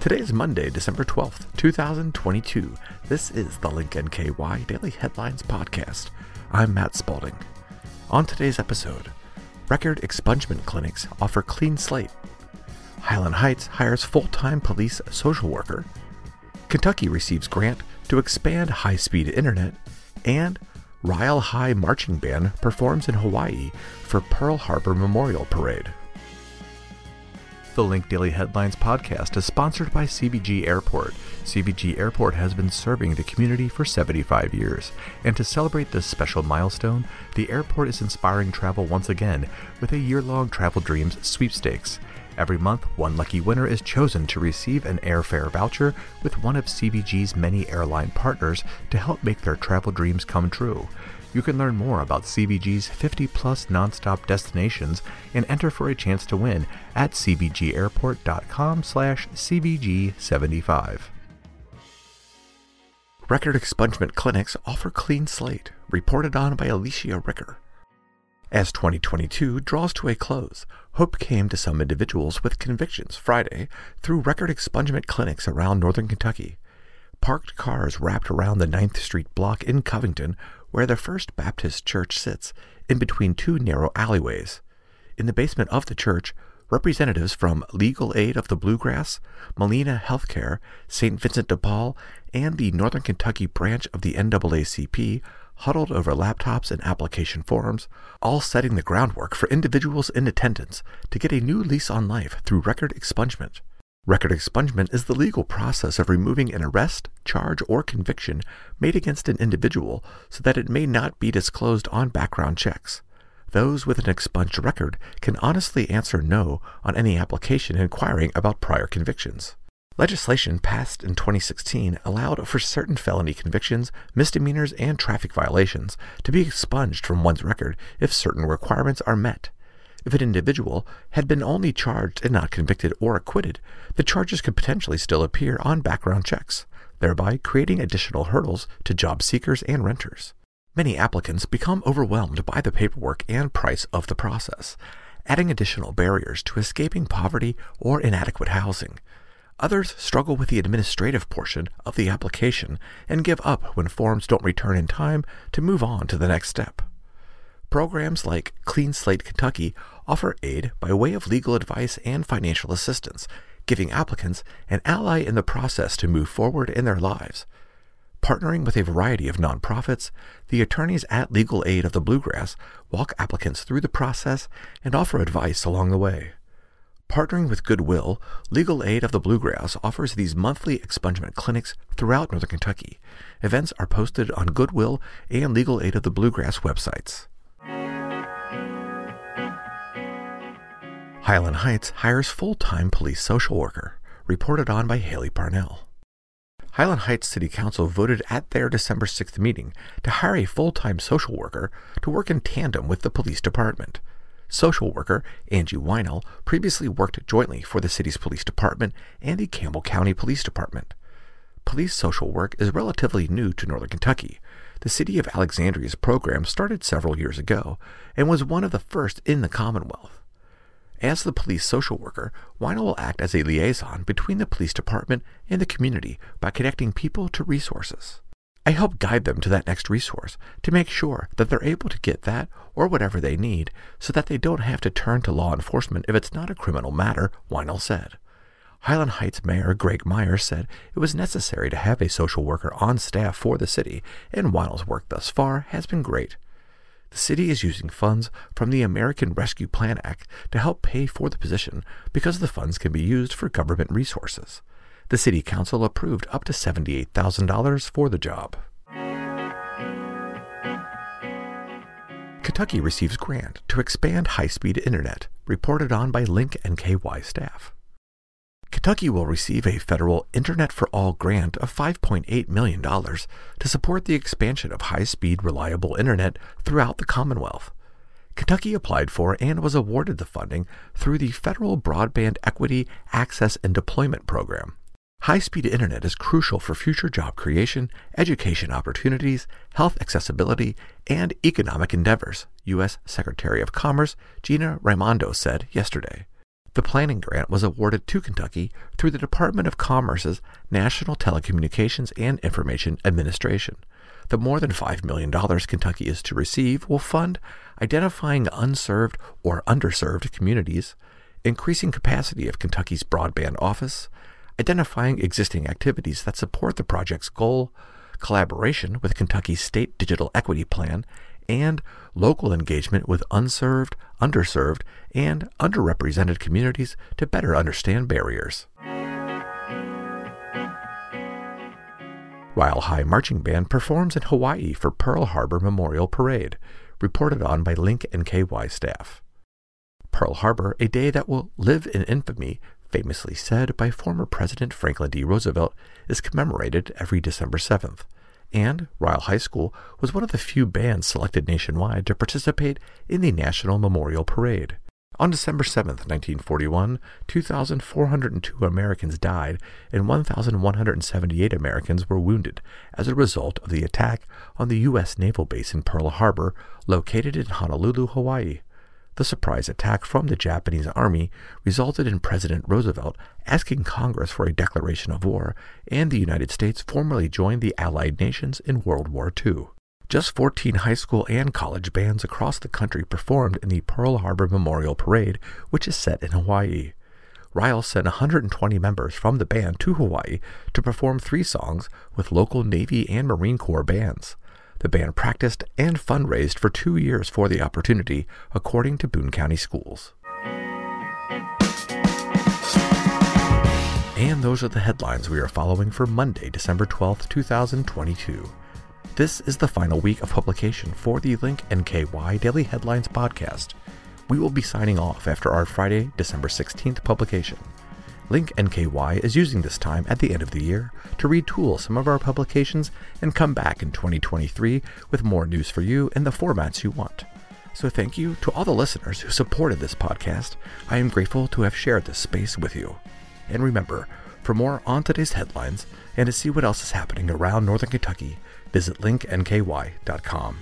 Today is Monday, December 12th, 2022. This is the Link NKY Daily Headlines Podcast. I'm Matt Spalding. On today's episode, record expungement clinics offer clean slate. Highland Heights hires full time police social worker. Kentucky receives grant to expand high speed internet. And Ryle High Marching Band performs in Hawaii for Pearl Harbor Memorial Parade. The Link Daily Headlines podcast is sponsored by CVG Airport. CVG Airport has been serving the community for 75 years, and to celebrate this special milestone, the airport is inspiring travel once again with a year long Travel Dreams sweepstakes. Every month, one lucky winner is chosen to receive an airfare voucher with one of CVG's many airline partners to help make their travel dreams come true. You can learn more about CVG's 50 plus nonstop destinations and enter for a chance to win at cvgairport.com slash cvg75. Record expungement clinics offer clean slate, reported on by Alicia Ricker. As 2022 draws to a close, hope came to some individuals with convictions Friday through record expungement clinics around northern Kentucky. Parked cars wrapped around the 9th Street block in Covington where the First Baptist Church sits, in between two narrow alleyways. In the basement of the church, representatives from Legal Aid of the Bluegrass, Molina Healthcare, St. Vincent de Paul, and the Northern Kentucky branch of the NAACP huddled over laptops and application forms, all setting the groundwork for individuals in attendance to get a new lease on life through record expungement. Record expungement is the legal process of removing an arrest, charge, or conviction made against an individual so that it may not be disclosed on background checks. Those with an expunged record can honestly answer no on any application inquiring about prior convictions. Legislation passed in 2016 allowed for certain felony convictions, misdemeanors, and traffic violations to be expunged from one's record if certain requirements are met. If an individual had been only charged and not convicted or acquitted, the charges could potentially still appear on background checks, thereby creating additional hurdles to job seekers and renters. Many applicants become overwhelmed by the paperwork and price of the process, adding additional barriers to escaping poverty or inadequate housing. Others struggle with the administrative portion of the application and give up when forms don't return in time to move on to the next step. Programs like Clean Slate Kentucky offer aid by way of legal advice and financial assistance, giving applicants an ally in the process to move forward in their lives. Partnering with a variety of nonprofits, the attorneys at Legal Aid of the Bluegrass walk applicants through the process and offer advice along the way. Partnering with Goodwill, Legal Aid of the Bluegrass offers these monthly expungement clinics throughout Northern Kentucky. Events are posted on Goodwill and Legal Aid of the Bluegrass websites. Highland Heights hires full time police social worker, reported on by Haley Parnell. Highland Heights City Council voted at their December 6th meeting to hire a full time social worker to work in tandem with the police department. Social worker Angie Weinel previously worked jointly for the city's police department and the Campbell County Police Department. Police social work is relatively new to Northern Kentucky. The City of Alexandria's program started several years ago and was one of the first in the Commonwealth. As the police social worker, Weinel will act as a liaison between the police department and the community by connecting people to resources. I help guide them to that next resource to make sure that they're able to get that or whatever they need so that they don't have to turn to law enforcement if it's not a criminal matter, Weinel said. Highland Heights Mayor Greg Meyer said it was necessary to have a social worker on staff for the city, and Weinel's work thus far has been great. The city is using funds from the American Rescue Plan Act to help pay for the position because the funds can be used for government resources. The City Council approved up to $78,000 for the job. Kentucky receives grant to expand high speed internet, reported on by Link NKY staff. Kentucky will receive a federal Internet for All grant of $5.8 million to support the expansion of high speed, reliable internet throughout the Commonwealth. Kentucky applied for and was awarded the funding through the Federal Broadband Equity, Access, and Deployment Program. High speed internet is crucial for future job creation, education opportunities, health accessibility, and economic endeavors, U.S. Secretary of Commerce Gina Raimondo said yesterday. The planning grant was awarded to Kentucky through the Department of Commerce's National Telecommunications and Information Administration. The more than $5 million Kentucky is to receive will fund identifying unserved or underserved communities, increasing capacity of Kentucky's broadband office, identifying existing activities that support the project's goal, collaboration with Kentucky's State Digital Equity Plan, and local engagement with unserved, underserved, and underrepresented communities to better understand barriers. Ryle High Marching Band performs in Hawaii for Pearl Harbor Memorial Parade, reported on by Link NKY staff. Pearl Harbor, a day that will live in infamy, famously said by former President Franklin D. Roosevelt, is commemorated every December 7th and Ryle High School was one of the few bands selected nationwide to participate in the National Memorial Parade. On December 7, 1941, 2,402 Americans died and 1,178 Americans were wounded as a result of the attack on the U.S. naval base in Pearl Harbor, located in Honolulu, Hawaii. The surprise attack from the Japanese army resulted in President Roosevelt asking Congress for a declaration of war, and the United States formally joined the Allied nations in World War II. Just 14 high school and college bands across the country performed in the Pearl Harbor Memorial Parade, which is set in Hawaii. Ryle sent 120 members from the band to Hawaii to perform three songs with local Navy and Marine Corps bands. The band practiced and fundraised for two years for the opportunity, according to Boone County Schools. And those are the headlines we are following for Monday, December 12th, 2022. This is the final week of publication for the Link NKY Daily Headlines podcast. We will be signing off after our Friday, December 16th publication. Link NKY is using this time at the end of the year to retool some of our publications and come back in 2023 with more news for you in the formats you want. So thank you to all the listeners who supported this podcast. I am grateful to have shared this space with you. And remember, for more on today's headlines and to see what else is happening around Northern Kentucky, visit linknky.com.